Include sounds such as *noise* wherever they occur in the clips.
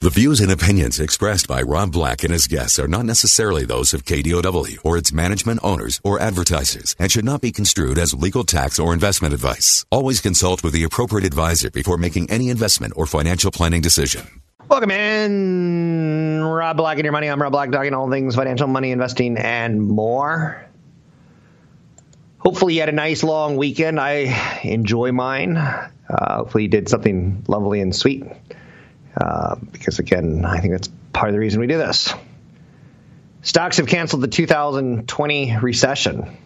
The views and opinions expressed by Rob Black and his guests are not necessarily those of KDOW or its management owners or advertisers and should not be construed as legal tax or investment advice. Always consult with the appropriate advisor before making any investment or financial planning decision. Welcome in, Rob Black and your money. I'm Rob Black, talking all things financial, money, investing, and more. Hopefully, you had a nice long weekend. I enjoy mine. Uh, hopefully, you did something lovely and sweet. Uh, because again, I think that's part of the reason we do this. Stocks have canceled the 2020 recession.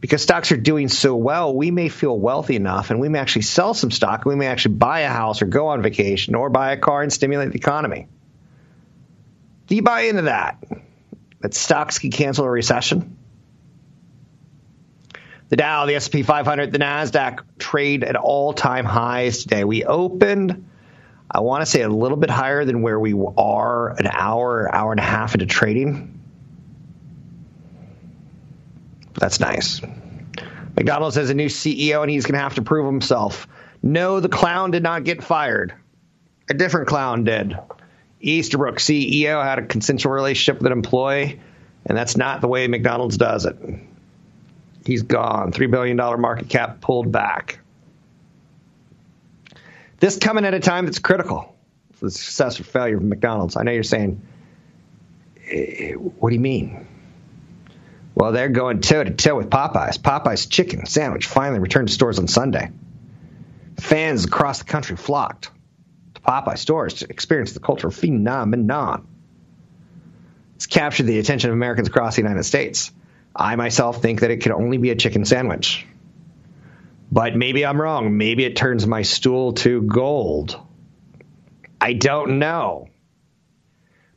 Because stocks are doing so well, we may feel wealthy enough and we may actually sell some stock. We may actually buy a house or go on vacation or buy a car and stimulate the economy. Do you buy into that? That stocks can cancel a recession? The Dow, the S&P 500, the Nasdaq trade at all-time highs today. We opened I want to say a little bit higher than where we are an hour, hour and a half into trading. That's nice. McDonald's has a new CEO and he's going to have to prove himself. No, the clown did not get fired. A different clown did. Easterbrook CEO had a consensual relationship with an employee, and that's not the way McDonald's does it. He's gone. $3 billion market cap pulled back. This coming at a time that's critical for the success or failure of McDonald's. I know you're saying, what do you mean? Well, they're going toe to toe with Popeyes. Popeyes chicken sandwich finally returned to stores on Sunday. Fans across the country flocked to Popeye stores to experience the cultural phenomenon. It's captured the attention of Americans across the United States. I myself think that it could only be a chicken sandwich. But maybe I'm wrong. Maybe it turns my stool to gold. I don't know.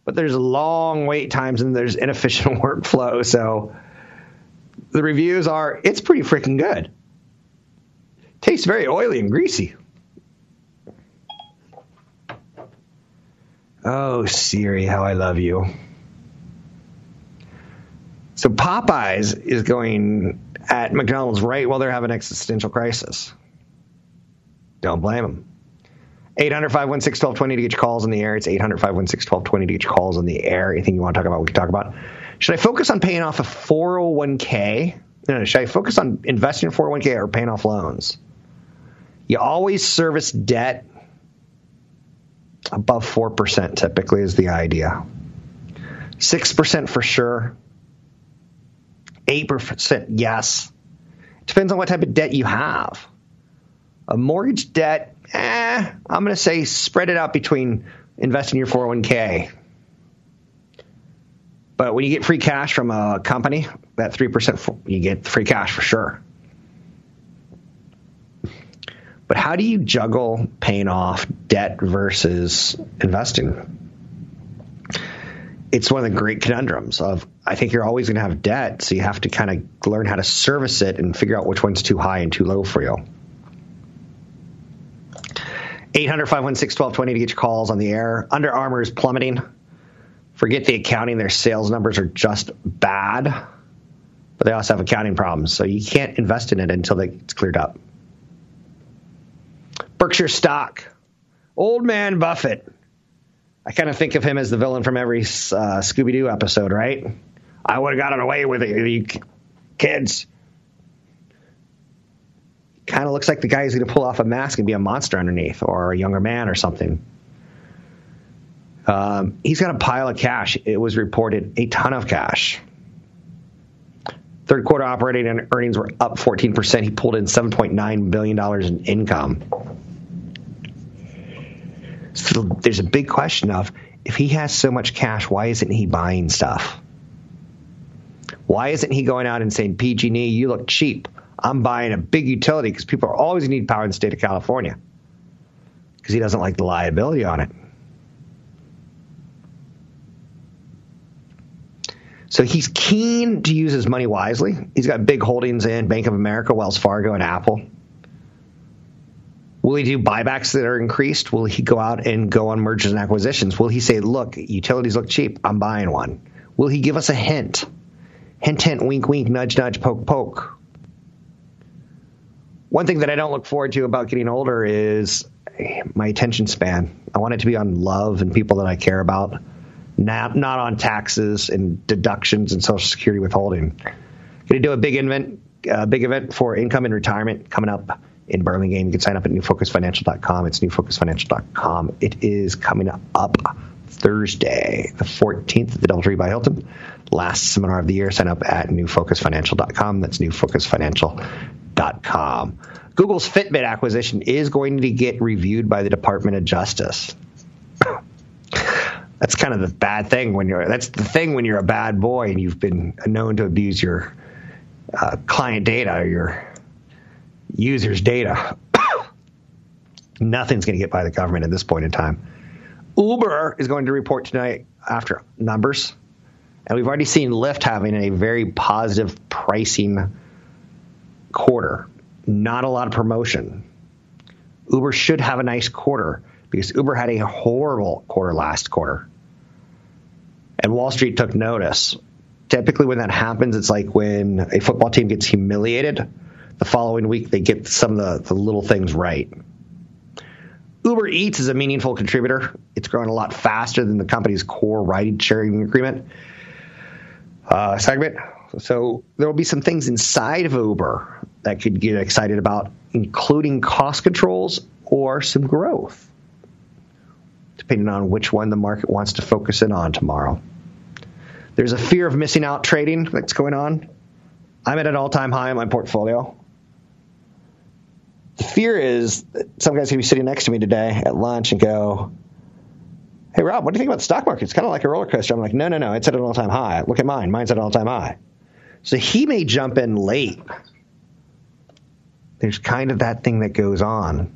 But there's long wait times and there's inefficient *laughs* workflow. So the reviews are it's pretty freaking good. Tastes very oily and greasy. Oh, Siri, how I love you. So Popeyes is going at McDonald's right while they're having an existential crisis. Don't blame them. 800 516 1220 to get your calls in the air. It's 800 516 1220 to get your calls in the air. Anything you want to talk about, we can talk about. Should I focus on paying off a 401k? No, no, should I focus on investing in 401k or paying off loans? You always service debt above 4% typically is the idea. 6% for sure. 8%, yes. Depends on what type of debt you have. A mortgage debt, eh, I'm going to say spread it out between investing your 401k. But when you get free cash from a company, that 3%, you get free cash for sure. But how do you juggle paying off debt versus investing? It's one of the great conundrums of I think you're always going to have debt, so you have to kind of learn how to service it and figure out which one's too high and too low for you. 800 516 1220 to get your calls on the air. Under Armour is plummeting. Forget the accounting, their sales numbers are just bad, but they also have accounting problems, so you can't invest in it until it's cleared up. Berkshire stock. Old man Buffett I kind of think of him as the villain from every uh, Scooby Doo episode, right? I would have gotten away with it, you kids. Kind of looks like the guy who's going to pull off a mask and be a monster underneath, or a younger man, or something. Um, he's got a pile of cash. It was reported a ton of cash. Third quarter operating and earnings were up 14%. He pulled in $7.9 billion in income. So there's a big question of if he has so much cash, why isn't he buying stuff? Why isn't he going out and saying, PG&E, you look cheap. I'm buying a big utility because people are always need power in the state of California because he doesn't like the liability on it. So he's keen to use his money wisely. He's got big holdings in Bank of America, Wells Fargo, and Apple. Will he do buybacks that are increased? Will he go out and go on mergers and acquisitions? Will he say, look, utilities look cheap, I'm buying one? Will he give us a hint? Hint, hint, wink, wink, nudge, nudge, poke, poke. One thing that I don't look forward to about getting older is my attention span. I want it to be on love and people that I care about, not not on taxes and deductions and Social Security withholding. Going to do a big event, uh, big event for income and retirement coming up in Burlingame. You can sign up at newfocusfinancial.com. It's newfocusfinancial.com. It is coming up Thursday, the 14th at the DoubleTree by Hilton. Last seminar of the year. Sign up at newfocusfinancial.com. That's newfocusfinancial.com. Google's Fitbit acquisition is going to get reviewed by the Department of Justice. *laughs* that's kind of the bad thing when you're that's the thing when you're a bad boy and you've been known to abuse your uh, client data or your users' data. Nothing's going to get by the government at this point in time. Uber is going to report tonight after numbers, and we've already seen Lyft having a very positive pricing quarter. Not a lot of promotion. Uber should have a nice quarter because Uber had a horrible quarter last quarter. And Wall Street took notice. Typically, when that happens, it's like when a football team gets humiliated the following week they get some of the, the little things right. Uber Eats is a meaningful contributor. It's growing a lot faster than the company's core ride sharing agreement uh, segment. So there will be some things inside of Uber that could get excited about, including cost controls or some growth, depending on which one the market wants to focus in on tomorrow. There's a fear of missing out trading that's going on. I'm at an all time high in my portfolio the fear is some guy's gonna be sitting next to me today at lunch and go, "Hey Rob, what do you think about the stock market? It's kind of like a roller coaster." I'm like, "No, no, no, it's at an all-time high. Look at mine. Mine's at an all-time high." So he may jump in late. There's kind of that thing that goes on.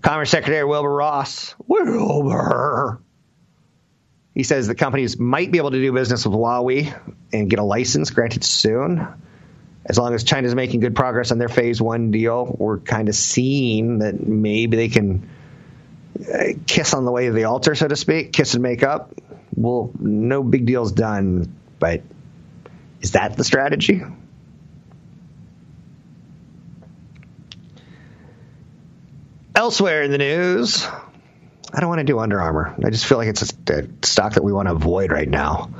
Commerce Secretary Wilbur Ross, Wilbur. He says the companies might be able to do business with Huawei and get a license granted soon as long as China's making good progress on their phase one deal, we're kind of seeing that maybe they can uh, kiss on the way to the altar, so to speak, kiss and make up. Well, no big deal's done, but is that the strategy? Elsewhere in the news, I don't want to do Under Armour. I just feel like it's a stock that we want to avoid right now.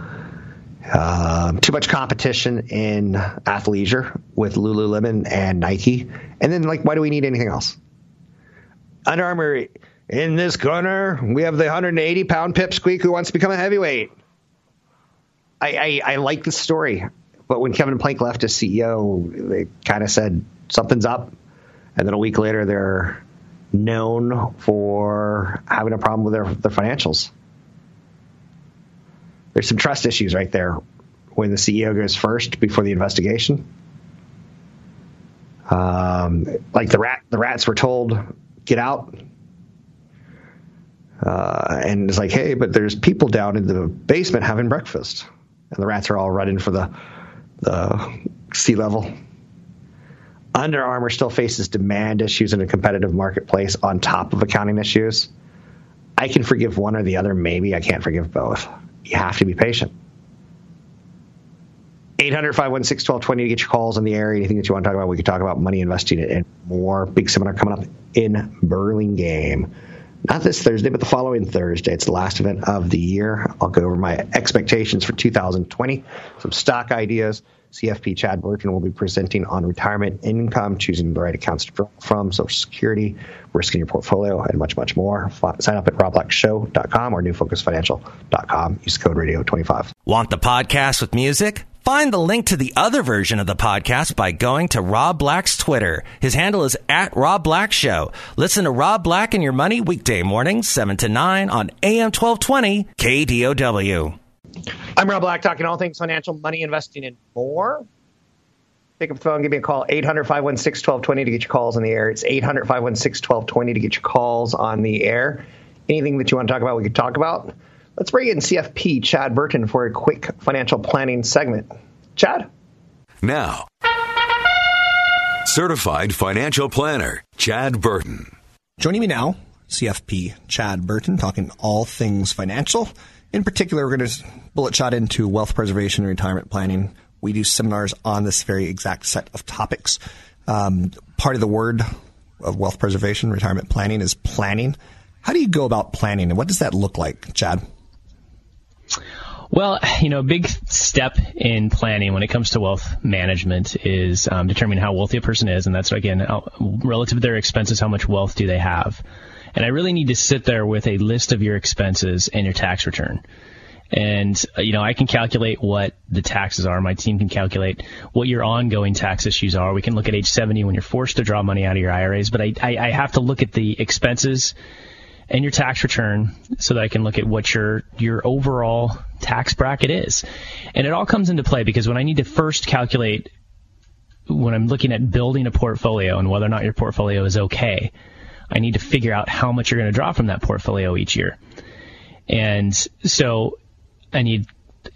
Um, too much competition in athleisure with Lululemon and Nike. And then, like, why do we need anything else? Under Armour, in this corner, we have the 180 pound pipsqueak who wants to become a heavyweight. I, I, I like the story, but when Kevin Plank left as CEO, they kind of said something's up. And then a week later, they're known for having a problem with their, their financials there's some trust issues right there when the CEO goes first before the investigation. Um, like the rat, the rats were told, "Get out," uh, and it's like, "Hey, but there's people down in the basement having breakfast," and the rats are all running for the the sea level. Under Armour still faces demand issues in a competitive marketplace on top of accounting issues. I can forgive one or the other, maybe I can't forgive both you have to be patient. 800 516 1220 to get your calls on the air. Anything that you want to talk about, we could talk about money investing and more. Big seminar coming up in Burlingame. Not this Thursday, but the following Thursday. It's the last event of the year. I'll go over my expectations for 2020, some stock ideas. CFP Chad Burton will be presenting on retirement income, choosing the right accounts to draw from, Social Security, risk in your portfolio, and much, much more. Sign up at robblackshow.com or newfocusfinancial.com. Use code radio25. Want the podcast with music? Find the link to the other version of the podcast by going to Rob Black's Twitter. His handle is at Rob Black Show. Listen to Rob Black and Your Money weekday mornings, 7 to 9 on AM 1220 KDOW. I'm Rob Black, talking all things financial, money, investing, and more. Pick up the phone, give me a call, 800 516 1220 to get your calls on the air. It's 800 516 1220 to get your calls on the air. Anything that you want to talk about, we could talk about. Let's bring in CFP Chad Burton for a quick financial planning segment. Chad? Now, certified financial planner, Chad Burton. Joining me now, CFP Chad Burton, talking all things financial. In particular, we're going to bullet shot into wealth preservation and retirement planning. We do seminars on this very exact set of topics. Um, part of the word of wealth preservation, retirement planning is planning. How do you go about planning and what does that look like, Chad? Well, you know, a big step in planning when it comes to wealth management is um, determining how wealthy a person is, and that's again how, relative to their expenses. How much wealth do they have? And I really need to sit there with a list of your expenses and your tax return. And, uh, you know, I can calculate what the taxes are. My team can calculate what your ongoing tax issues are. We can look at age 70 when you're forced to draw money out of your IRAs, but I, I, I have to look at the expenses and your tax return so that I can look at what your your overall tax bracket is. And it all comes into play because when I need to first calculate when I'm looking at building a portfolio and whether or not your portfolio is okay, I need to figure out how much you're going to draw from that portfolio each year. And so I need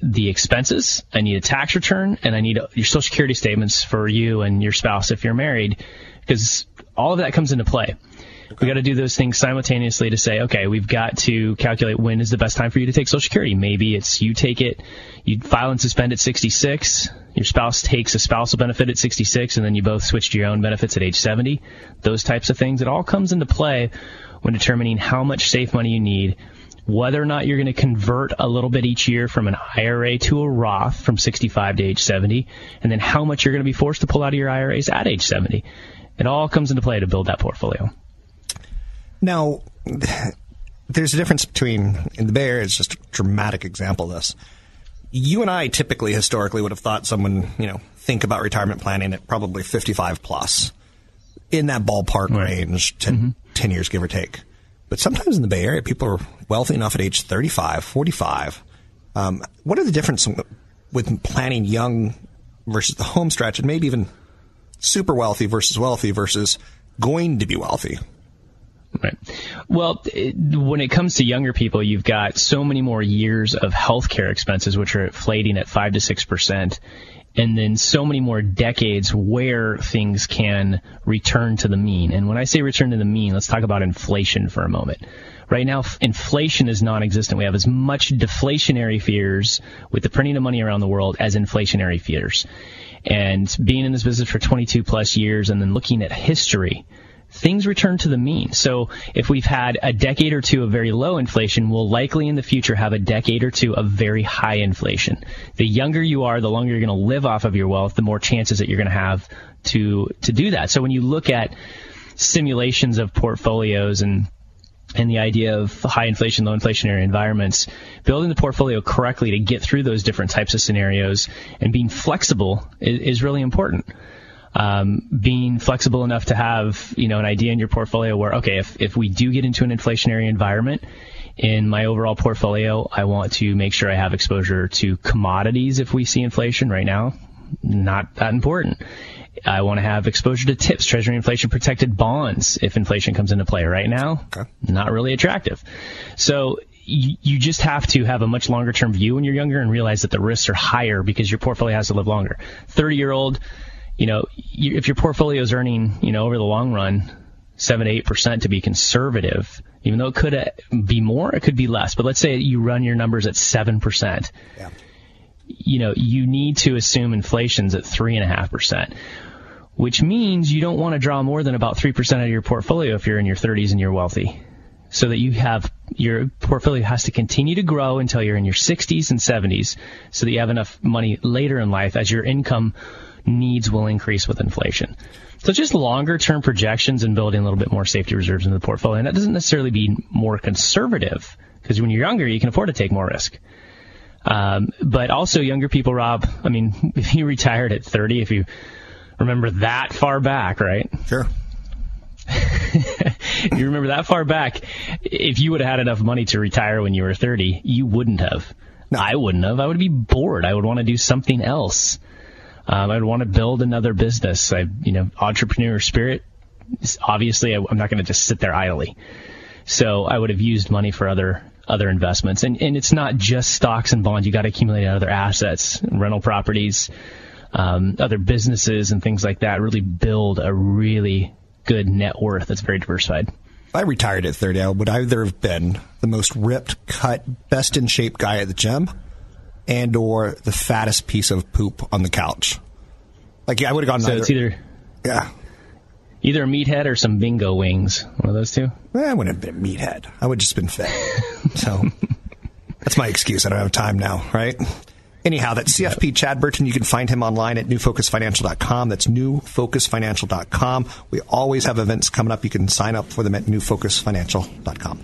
the expenses, I need a tax return, and I need your social security statements for you and your spouse if you're married, because all of that comes into play. We got to do those things simultaneously to say, okay, we've got to calculate when is the best time for you to take Social Security. Maybe it's you take it, you file and suspend at 66, your spouse takes a spousal benefit at 66, and then you both switch to your own benefits at age 70. Those types of things. It all comes into play when determining how much safe money you need whether or not you're going to convert a little bit each year from an IRA to a Roth from 65 to age 70, and then how much you're going to be forced to pull out of your IRAs at age 70. It all comes into play to build that portfolio. Now, there's a difference between in the Bay Area. It's just a dramatic example of this. You and I typically, historically, would have thought someone, you know, think about retirement planning at probably 55 plus, in that ballpark right. range, 10, mm-hmm. 10 years give or take. But sometimes in the Bay Area, people are wealthy enough at age 35, 45. Um, what are the differences with planning young versus the home stretch, and maybe even super wealthy versus wealthy versus going to be wealthy? Right. Well, it, when it comes to younger people, you've got so many more years of healthcare expenses, which are inflating at five to six percent, and then so many more decades where things can return to the mean. And when I say return to the mean, let's talk about inflation for a moment. Right now, inflation is non-existent. We have as much deflationary fears with the printing of money around the world as inflationary fears. And being in this business for 22 plus years and then looking at history, things return to the mean. So if we've had a decade or two of very low inflation, we'll likely in the future have a decade or two of very high inflation. The younger you are, the longer you're going to live off of your wealth, the more chances that you're going to have to to do that. So when you look at simulations of portfolios and and the idea of high inflation, low inflationary environments, building the portfolio correctly to get through those different types of scenarios and being flexible is, is really important um, being flexible enough to have you know an idea in your portfolio where okay if if we do get into an inflationary environment in my overall portfolio I want to make sure I have exposure to commodities if we see inflation right now not that important I want to have exposure to TIPS, Treasury inflation protected bonds, if inflation comes into play. Right now, okay. not really attractive. So you, you just have to have a much longer term view when you're younger and realize that the risks are higher because your portfolio has to live longer. 30 year old you know, you, if your portfolio is earning, you know, over the long run, seven to eight percent to be conservative, even though it could uh, be more, it could be less. But let's say you run your numbers at seven percent. Yeah. You know, you need to assume inflation's at three and a half percent, which means you don't want to draw more than about three percent of your portfolio if you're in your 30s and you're wealthy. So that you have your portfolio has to continue to grow until you're in your 60s and 70s, so that you have enough money later in life as your income needs will increase with inflation. So just longer term projections and building a little bit more safety reserves into the portfolio. And that doesn't necessarily be more conservative because when you're younger, you can afford to take more risk. Um, but also younger people, Rob, I mean, *laughs* if you retired at 30, if you remember that far back, right? Sure. *laughs* you remember that far back, if you would have had enough money to retire when you were 30, you wouldn't have. No. I wouldn't have. I would be bored. I would want to do something else. Um, I'd want to build another business. I, you know, entrepreneur spirit. Obviously, I, I'm not going to just sit there idly. So I would have used money for other other investments. And, and it's not just stocks and bonds. You got to accumulate other assets, rental properties, um, other businesses and things like that. Really build a really good net worth that's very diversified. If I retired at 30, I would either have been the most ripped, cut, best in shape guy at the gym and or the fattest piece of poop on the couch. Like, yeah, I would have gone So either. it's either yeah. either a meathead or some bingo wings. One of those two. Eh, I wouldn't have been a meathead. I would have just been fat. *laughs* so that's my excuse. I don't have time now, right? Anyhow, that's CFP Chad Burton. You can find him online at newfocusfinancial.com. That's newfocusfinancial.com. We always have events coming up. You can sign up for them at newfocusfinancial.com.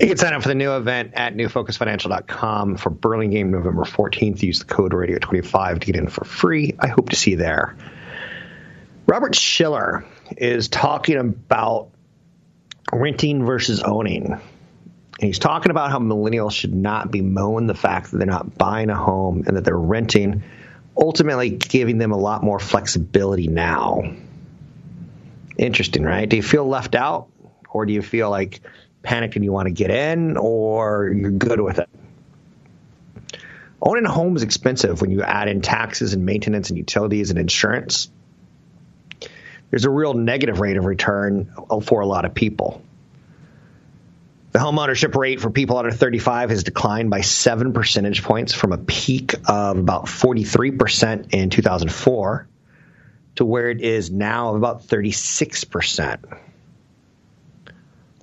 You can sign up for the new event at newfocusfinancial.com for Burlingame November 14th. Use the code radio25 to get in for free. I hope to see you there. Robert Shiller is talking about renting versus owning. And he's talking about how millennials should not be mowing the fact that they're not buying a home and that they're renting, ultimately giving them a lot more flexibility now. Interesting, right? Do you feel left out? Or do you feel like panicked and you want to get in, or you're good with it? Owning a home is expensive when you add in taxes and maintenance and utilities and insurance. There's a real negative rate of return for a lot of people. The homeownership rate for people under 35 has declined by seven percentage points from a peak of about 43% in 2004 to where it is now of about 36%.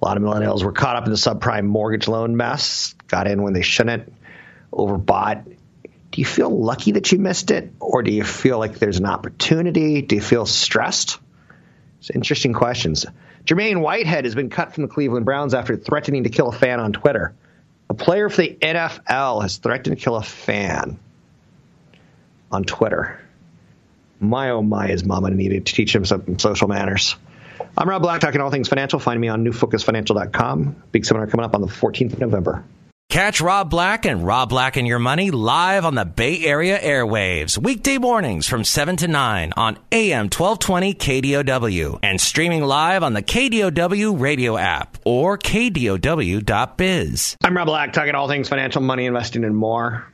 A lot of millennials were caught up in the subprime mortgage loan mess, got in when they shouldn't, overbought. Do you feel lucky that you missed it, or do you feel like there's an opportunity? Do you feel stressed? It's interesting questions. Jermaine Whitehead has been cut from the Cleveland Browns after threatening to kill a fan on Twitter. A player for the NFL has threatened to kill a fan on Twitter. My oh my, his mama needed to teach him some social manners. I'm Rob Black, talking all things financial. Find me on newfocusfinancial.com. Big seminar coming up on the 14th of November. Catch Rob Black and Rob Black and Your Money live on the Bay Area airwaves, weekday mornings from 7 to 9 on AM 1220 KDOW and streaming live on the KDOW radio app or KDOW.biz. I'm Rob Black, talking all things financial, money, investing, and more.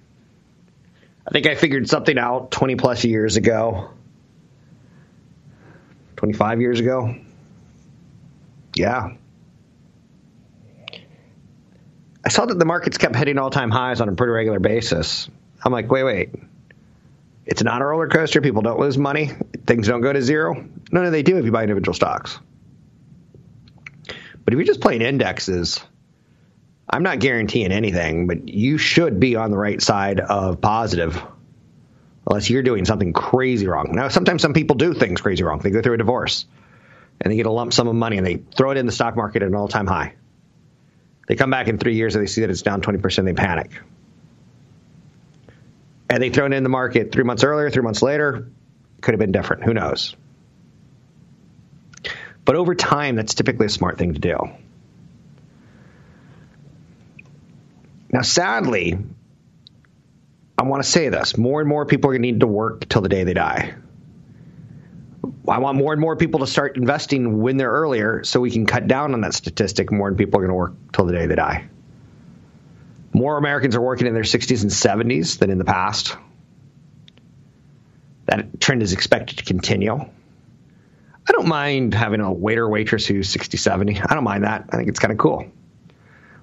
I think I figured something out 20 plus years ago. 25 years ago. Yeah. I saw that the markets kept hitting all time highs on a pretty regular basis. I'm like, wait, wait. It's not a roller coaster. People don't lose money. Things don't go to zero. No, no, they do if you buy individual stocks. But if you're just playing indexes, I'm not guaranteeing anything, but you should be on the right side of positive unless you're doing something crazy wrong. Now, sometimes some people do things crazy wrong. They go through a divorce and they get a lump sum of money and they throw it in the stock market at an all time high. They come back in three years and they see that it's down 20%, they panic. And they throw it in the market three months earlier, three months later, could have been different. Who knows? But over time, that's typically a smart thing to do. Now, sadly, I want to say this more and more people are going to need to work till the day they die. I want more and more people to start investing when they're earlier so we can cut down on that statistic. More and people are going to work till the day they die. More Americans are working in their 60s and 70s than in the past. That trend is expected to continue. I don't mind having a waiter waitress who's 60, 70. I don't mind that. I think it's kind of cool.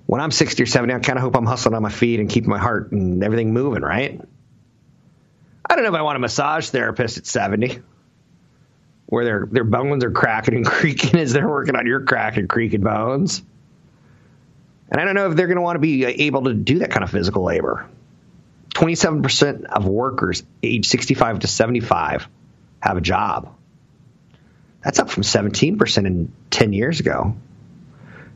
When I'm 60 or 70, I kind of hope I'm hustling on my feet and keeping my heart and everything moving, right? I don't know if I want a massage therapist at 70 where their, their bones are cracking and *laughs* creaking as they're working on your crack and creaking bones. And I don't know if they're going to want to be uh, able to do that kind of physical labor. 27% of workers age 65 to 75 have a job. That's up from 17% in 10 years ago.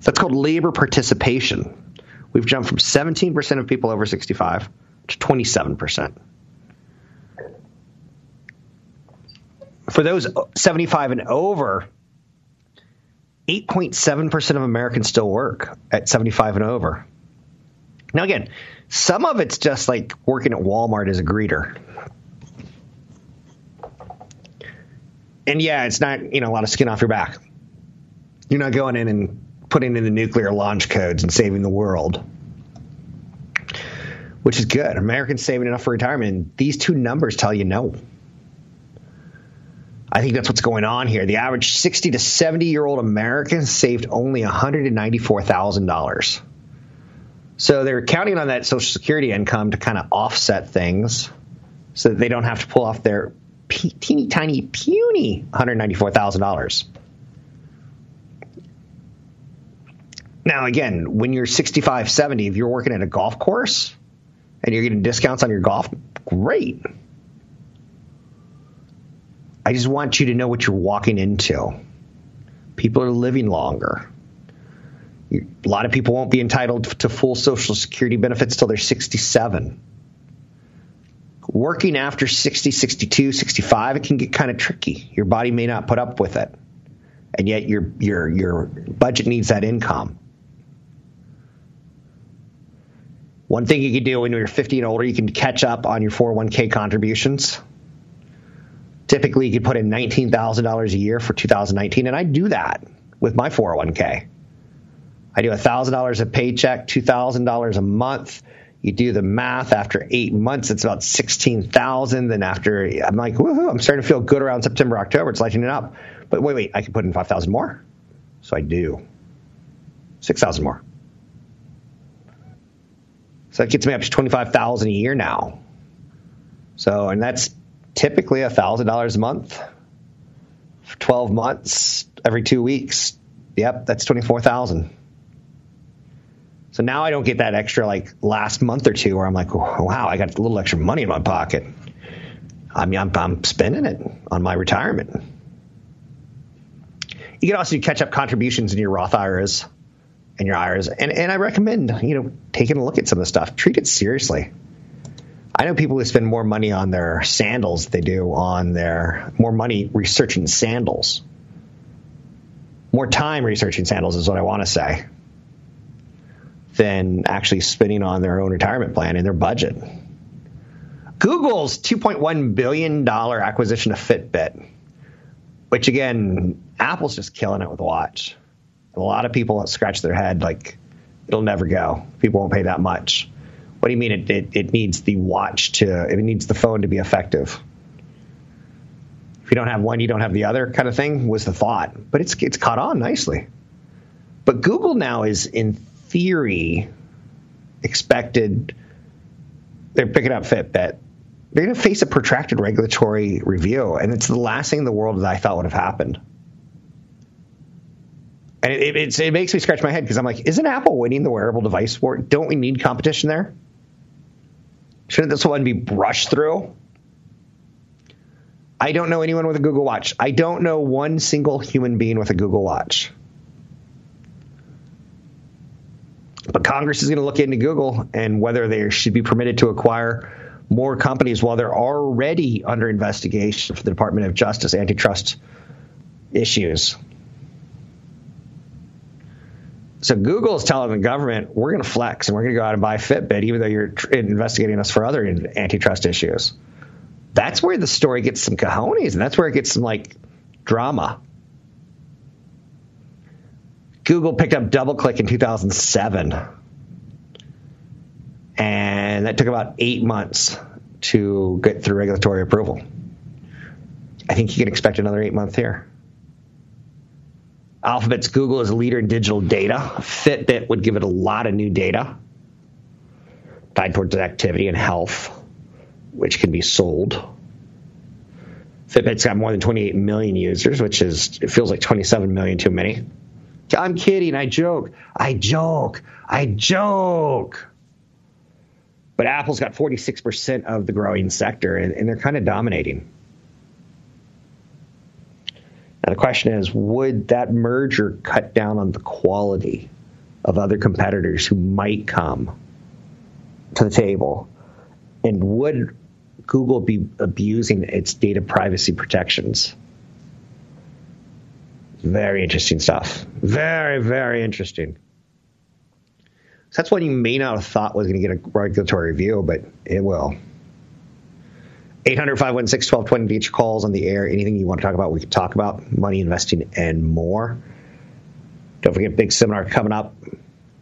That's called labor participation. We've jumped from 17% of people over 65 to 27%. For those 75 and over, 8.7% of Americans still work at 75 and over. Now, again, some of it's just like working at Walmart as a greeter. And yeah, it's not, you know, a lot of skin off your back. You're not going in and putting in the nuclear launch codes and saving the world. which is good. Americans saving enough for retirement. These two numbers tell you no. I think that's what's going on here. The average 60 to 70 year old American saved only $194,000. So they're counting on that Social Security income to kind of offset things so that they don't have to pull off their teeny tiny, puny $194,000. Now, again, when you're 65, 70, if you're working at a golf course and you're getting discounts on your golf, great. I just want you to know what you're walking into. People are living longer. A lot of people won't be entitled to full Social Security benefits till they're 67. Working after 60, 62, 65, it can get kind of tricky. Your body may not put up with it. And yet your your your budget needs that income. One thing you can do when you're 50 and older, you can catch up on your 401k contributions. Typically, you could put in $19,000 a year for 2019, and I do that with my 401k. I do $1,000 a paycheck, $2,000 a month. You do the math after eight months, it's about 16,000. Then after, I'm like, woohoo, I'm starting to feel good around September, October. It's lighting it up. But wait, wait, I can put in 5,000 more. So I do. 6,000 more. So that gets me up to 25,000 a year now. So, and that's typically $1,000 a month for 12 months, every two weeks. Yep, that's 24,000. So now I don't get that extra like last month or two where I'm like, oh, wow, I got a little extra money in my pocket. I mean, I'm, I'm spending it on my retirement. You can also do catch up contributions in your Roth IRAs and your IRAs. And, and I recommend, you know, taking a look at some of the stuff. Treat it seriously. I know people who spend more money on their sandals than they do on their more money researching sandals. More time researching sandals is what I want to say than actually spending on their own retirement plan and their budget. Google's $2.1 billion acquisition of Fitbit, which again, Apple's just killing it with watch. A lot of people scratch their head like it'll never go. People won't pay that much. What do you mean it, it, it needs the watch to, it needs the phone to be effective? If you don't have one, you don't have the other kind of thing was the thought. But it's, it's caught on nicely. But Google now is, in theory, expected, they're picking up Fitbit. They're going to face a protracted regulatory review. And it's the last thing in the world that I thought would have happened. And it, it, it makes me scratch my head because I'm like, isn't Apple winning the wearable device war? Don't we need competition there? Shouldn't this one be brushed through? I don't know anyone with a Google Watch. I don't know one single human being with a Google Watch. But Congress is going to look into Google and whether they should be permitted to acquire more companies while they're already under investigation for the Department of Justice antitrust issues. So Google is telling the government, we're going to flex and we're going to go out and buy Fitbit, even though you're investigating us for other antitrust issues. That's where the story gets some cojones, and that's where it gets some like drama. Google picked up DoubleClick in 2007, and that took about eight months to get through regulatory approval. I think you can expect another eight months here. Alphabet's Google is a leader in digital data. Fitbit would give it a lot of new data tied towards activity and health, which can be sold. Fitbit's got more than 28 million users, which is, it feels like 27 million too many. I'm kidding. I joke. I joke. I joke. But Apple's got 46% of the growing sector, and, and they're kind of dominating. Now, the question is would that merger cut down on the quality of other competitors who might come to the table? And would Google be abusing its data privacy protections? Very interesting stuff. Very, very interesting. So that's one you may not have thought was going to get a regulatory review, but it will. 800 516 1220 each calls on the air. Anything you want to talk about, we can talk about money investing and more. Don't forget, big seminar coming up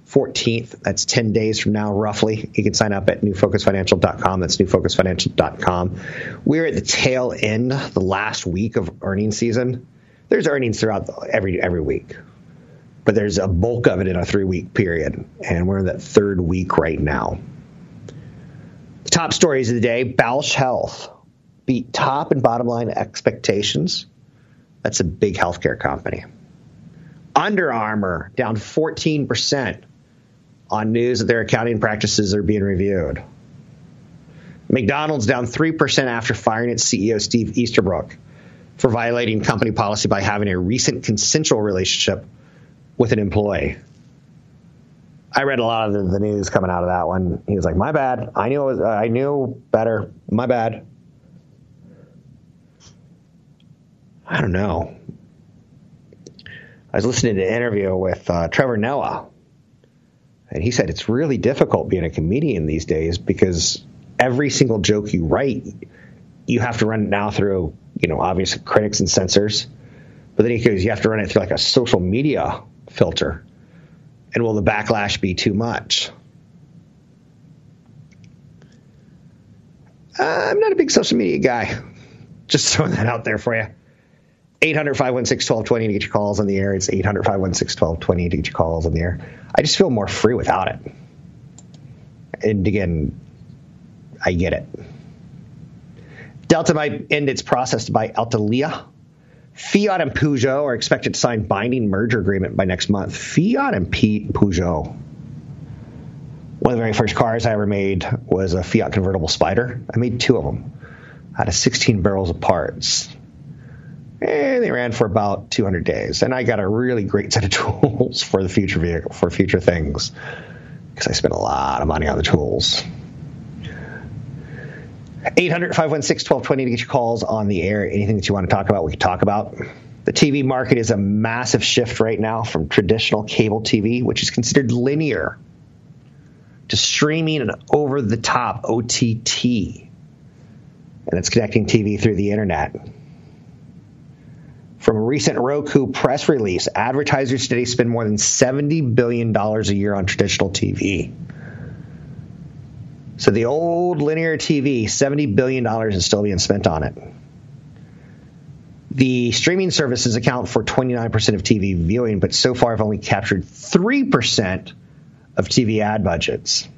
14th. That's 10 days from now, roughly. You can sign up at newfocusfinancial.com. That's newfocusfinancial.com. We're at the tail end, the last week of earnings season. There's earnings throughout every every week, but there's a bulk of it in a three week period, and we're in that third week right now. The top stories of the day: Bausch Health beat top and bottom line expectations. That's a big healthcare company. Under Armour down 14% on news that their accounting practices are being reviewed. McDonald's down 3% after firing its CEO Steve Easterbrook for violating company policy by having a recent consensual relationship with an employee. I read a lot of the, news coming out of that one. He was like, "My bad. I knew. Was, uh, I knew better. My bad." I don't know. I was listening to an interview with uh, Trevor Noah, and he said it's really difficult being a comedian these days because every single joke you write, you have to run it now through, you know, obvious critics and censors. But then he goes, you have to run it through like a social media filter. And will the backlash be too much? Uh, I'm not a big social media guy. Just throwing that out there for you. 800 516 1220 to get your calls on the air. It's 800 516 1220 to get your calls on the air. I just feel more free without it. And again, I get it. Delta might end its process to buy Alitalia. Fiat and Peugeot are expected to sign binding merger agreement by next month. Fiat and Peugeot. One of the very first cars I ever made was a Fiat convertible Spider. I made two of them out of 16 barrels of parts and they ran for about 200 days. And I got a really great set of *laughs* tools for the future vehicle, for future things, because I spent a lot of money on the tools. 800 516 1220 to get your calls on the air. Anything that you want to talk about, we can talk about. The TV market is a massive shift right now from traditional cable TV, which is considered linear, to streaming and over the top OTT. And it's connecting TV through the internet. From a recent Roku press release, advertisers today spend more than $70 billion a year on traditional TV. So the old linear TV, $70 billion is still being spent on it. The streaming services account for 29% of TV viewing, but so far have only captured 3% of TV ad budgets.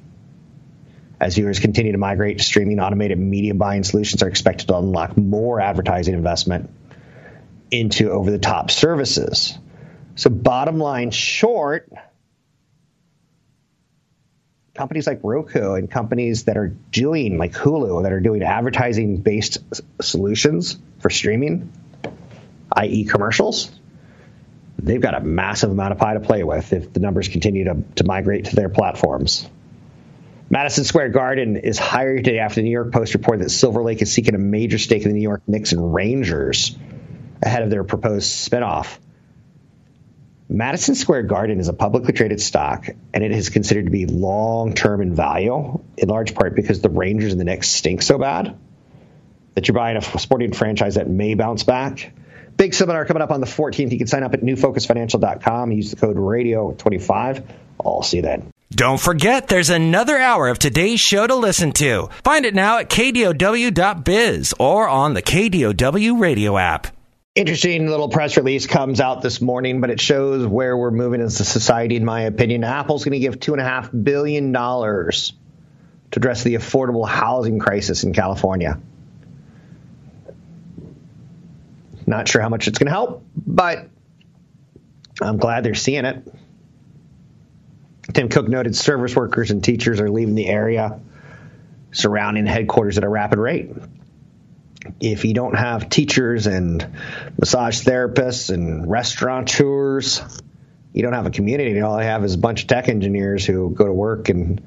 As viewers continue to migrate to streaming, automated media buying solutions are expected to unlock more advertising investment into over the top services. So, bottom line short, companies like Roku and companies that are doing, like Hulu, that are doing advertising based solutions for streaming, i.e., commercials, they've got a massive amount of pie to play with if the numbers continue to, to migrate to their platforms. Madison Square Garden is hired today after the New York Post reported that Silver Lake is seeking a major stake in the New York Knicks and Rangers ahead of their proposed spinoff. Madison Square Garden is a publicly traded stock, and it is considered to be long term in value, in large part because the Rangers and the Knicks stink so bad that you're buying a sporting franchise that may bounce back. Big seminar coming up on the 14th. You can sign up at newfocusfinancial.com. Use the code radio25. I'll see you then. Don't forget, there's another hour of today's show to listen to. Find it now at kdow.biz or on the KDOW radio app interesting little press release comes out this morning, but it shows where we're moving as a society, in my opinion. Apple's going to give $2.5 billion to address the affordable housing crisis in California. Not sure how much it's going to help, but I'm glad they're seeing it. Tim Cook noted service workers and teachers are leaving the area surrounding headquarters at a rapid rate if you don't have teachers and massage therapists and restaurateurs, you don't have a community. All I have is a bunch of tech engineers who go to work and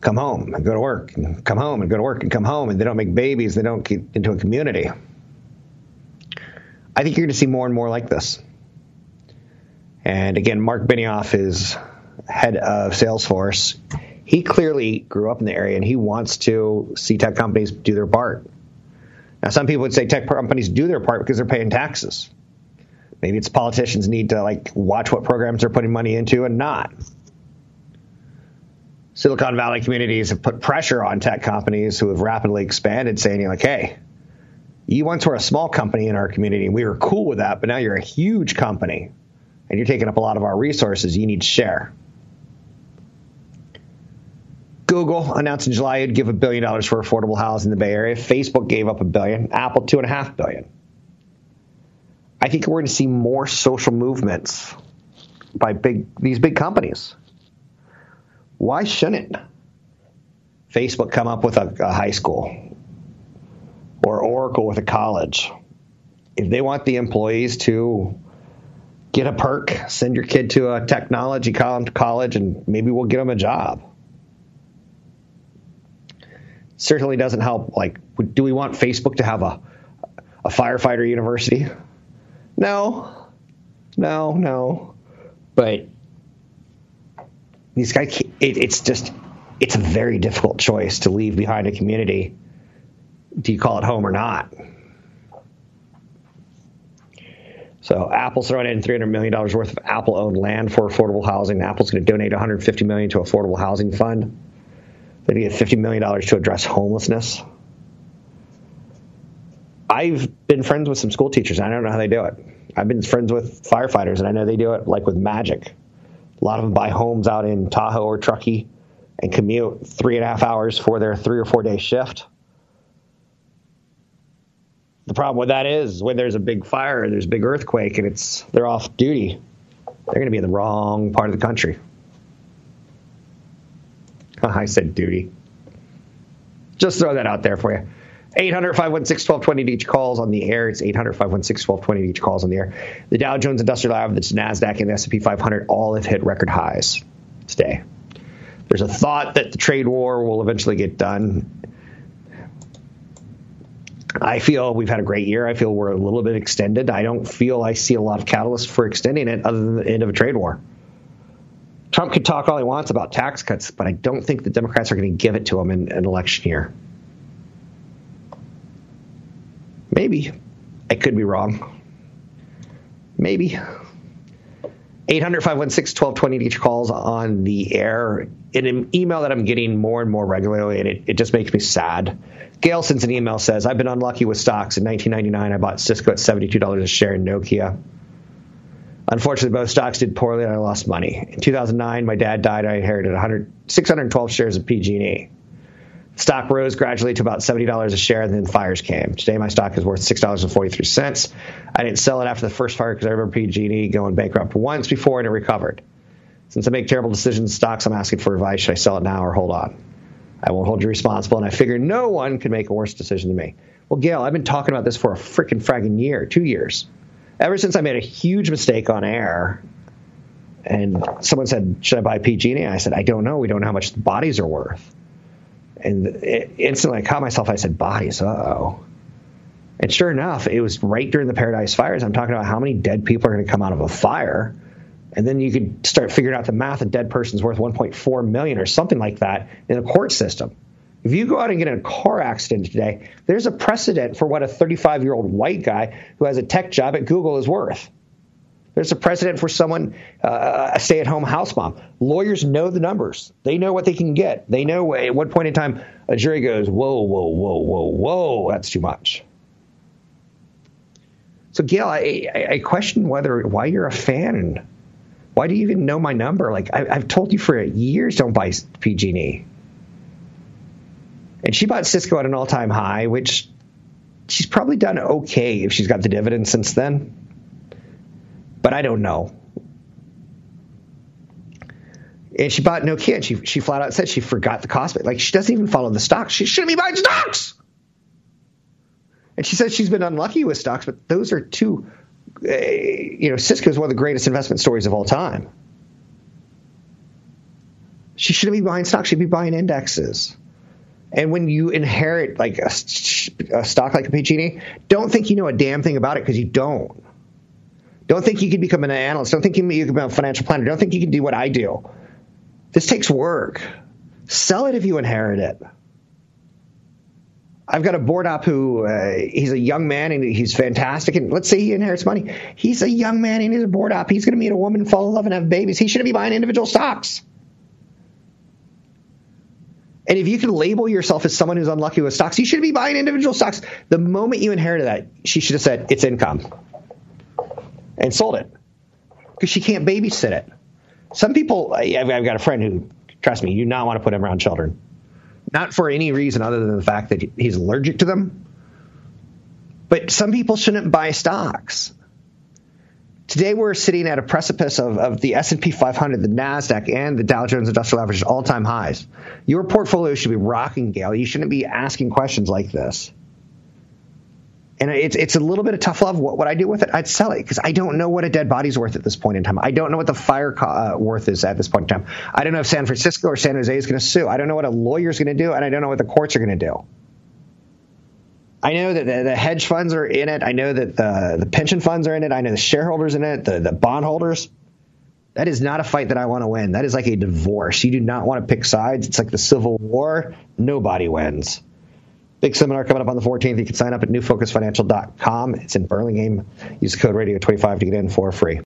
come home and go to work and come home and go to work and come home and they don't make babies. They don't get into a community. I think you're going to see more and more like this. And again, Mark Benioff is head of Salesforce. He clearly grew up in the area and he wants to see tech companies do their part. Now, some people would say tech companies do their part because they're paying taxes. Maybe it's politicians need to like watch what programs they're putting money into and not. Silicon Valley communities have put pressure on tech companies who have rapidly expanded, saying, like, hey, you once were a small company in our community and we were cool with that, but now you're a huge company and you're taking up a lot of our resources. You need to share. Google announced in July it'd give a billion dollars for affordable housing in the Bay Area. Facebook gave up a billion. Apple two and a half billion. I think we're going to see more social movements by big these big companies. Why shouldn't Facebook come up with a, a high school or Oracle with a college? If they want the employees to get a perk, send your kid to a technology college, and maybe we'll get them a job certainly doesn't help. Like, do we want Facebook to have a a firefighter university? No, no, no. But these guys, it, it's just, it's a very difficult choice to leave behind a community. Do you call it home or not? So Apple's throwing in $300 million worth of Apple-owned land for affordable housing. Apple's going to donate $150 million to affordable housing fund. They get $50 million to address homelessness. I've been friends with some school teachers. And I don't know how they do it. I've been friends with firefighters, and I know they do it like with magic. A lot of them buy homes out in Tahoe or Truckee and commute three and a half hours for their three or four day shift. The problem with that is when there's a big fire, there's a big earthquake, and it's they're off duty. They're going to be in the wrong part of the country. Uh, I said duty. Just throw that out there for you. 800 516 1220 each calls on the air. It's 800 516 1220 each calls on the air. The Dow Jones Industrial Average, the NASDAQ, and the S&P 500 all have hit record highs today. There's a thought that the trade war will eventually get done. I feel we've had a great year. I feel we're a little bit extended. I don't feel I see a lot of catalyst for extending it other than the end of a trade war. Trump could talk all he wants about tax cuts, but I don't think the Democrats are going to give it to him in an election year. Maybe. I could be wrong. Maybe. 800 516 1220 each calls on the air. In an email that I'm getting more and more regularly, and it, it just makes me sad. Gail sends an email says, I've been unlucky with stocks. In 1999, I bought Cisco at $72 a share in Nokia. Unfortunately, both stocks did poorly and I lost money. In 2009, my dad died. I inherited 100, 612 shares of PG&E. Stock rose gradually to about $70 a share, and then fires came. Today, my stock is worth $6.43. I didn't sell it after the first fire because I remember PG&E going bankrupt once before and it recovered. Since I make terrible decisions in stocks, I'm asking for advice. Should I sell it now or hold on? I won't hold you responsible, and I figure no one can make a worse decision than me. Well, Gail, I've been talking about this for a freaking fragging year, two years ever since I made a huge mistake on air, and someone said, "Should I buy PG&E?" I said, "I don't know. We don't know how much the bodies are worth." And it, instantly, I caught myself. I said, "Bodies? Oh." And sure enough, it was right during the Paradise Fires. I'm talking about how many dead people are going to come out of a fire, and then you could start figuring out the math. A dead person's worth 1.4 million or something like that in a court system. If you go out and get in a car accident today, there's a precedent for what a 35 year old white guy who has a tech job at Google is worth. There's a precedent for someone, uh, a stay at home house mom. Lawyers know the numbers, they know what they can get. They know at what point in time a jury goes, whoa, whoa, whoa, whoa, whoa, that's too much. So, Gail, I, I, I question whether why you're a fan why do you even know my number? Like I, have told you for years, don't buy PG&E. And she bought Cisco at an all time high, which she's probably done okay if she's got the dividend since then. But I don't know. And she bought Nokia and she, she flat out said she forgot the cost. Like she doesn't even follow the stocks. She shouldn't be buying stocks. And she says she's been unlucky with stocks, but those are two, uh, you know, Cisco is one of the greatest investment stories of all time. She shouldn't be buying stocks. She'd be buying indexes. And when you inherit like a, a stock like a PG&E, don't think you know a damn thing about it because you don't. Don't think you can become an analyst. Don't think you can become a financial planner. Don't think you can do what I do. This takes work. Sell it if you inherit it. I've got a board op who uh, he's a young man and he's fantastic. And let's say he inherits money. He's a young man and he's a board op. He's going to meet a woman, fall in love, and have babies. He shouldn't be buying individual stocks. And if you can label yourself as someone who's unlucky with stocks, you should be buying individual stocks. The moment you inherited that, she should have said it's income and sold it because she can't babysit it. Some people, I've got a friend who, trust me, you do not want to put him around children. Not for any reason other than the fact that he's allergic to them. But some people shouldn't buy stocks. Today we're sitting at a precipice of, of the S&P 500, the Nasdaq, and the Dow Jones Industrial Average all-time highs. Your portfolio should be rocking, Gail. You shouldn't be asking questions like this. And it's it's a little bit of tough love. What would I do with it? I'd sell it because I don't know what a dead body's worth at this point in time. I don't know what the fire co- uh, worth is at this point in time. I don't know if San Francisco or San Jose is going to sue. I don't know what a lawyer's going to do, and I don't know what the courts are going to do. I know that the, hedge funds are in it. I know that the, the pension funds are in it. I know the shareholders in it, the, the bondholders. That is not a fight that I want to win. That is like a divorce. You do not want to pick sides. It's like the Civil War. Nobody wins. Big seminar coming up on the 14th. You can sign up at newfocusfinancial.com. It's in Burlingame. Use code radio25 to get in for free.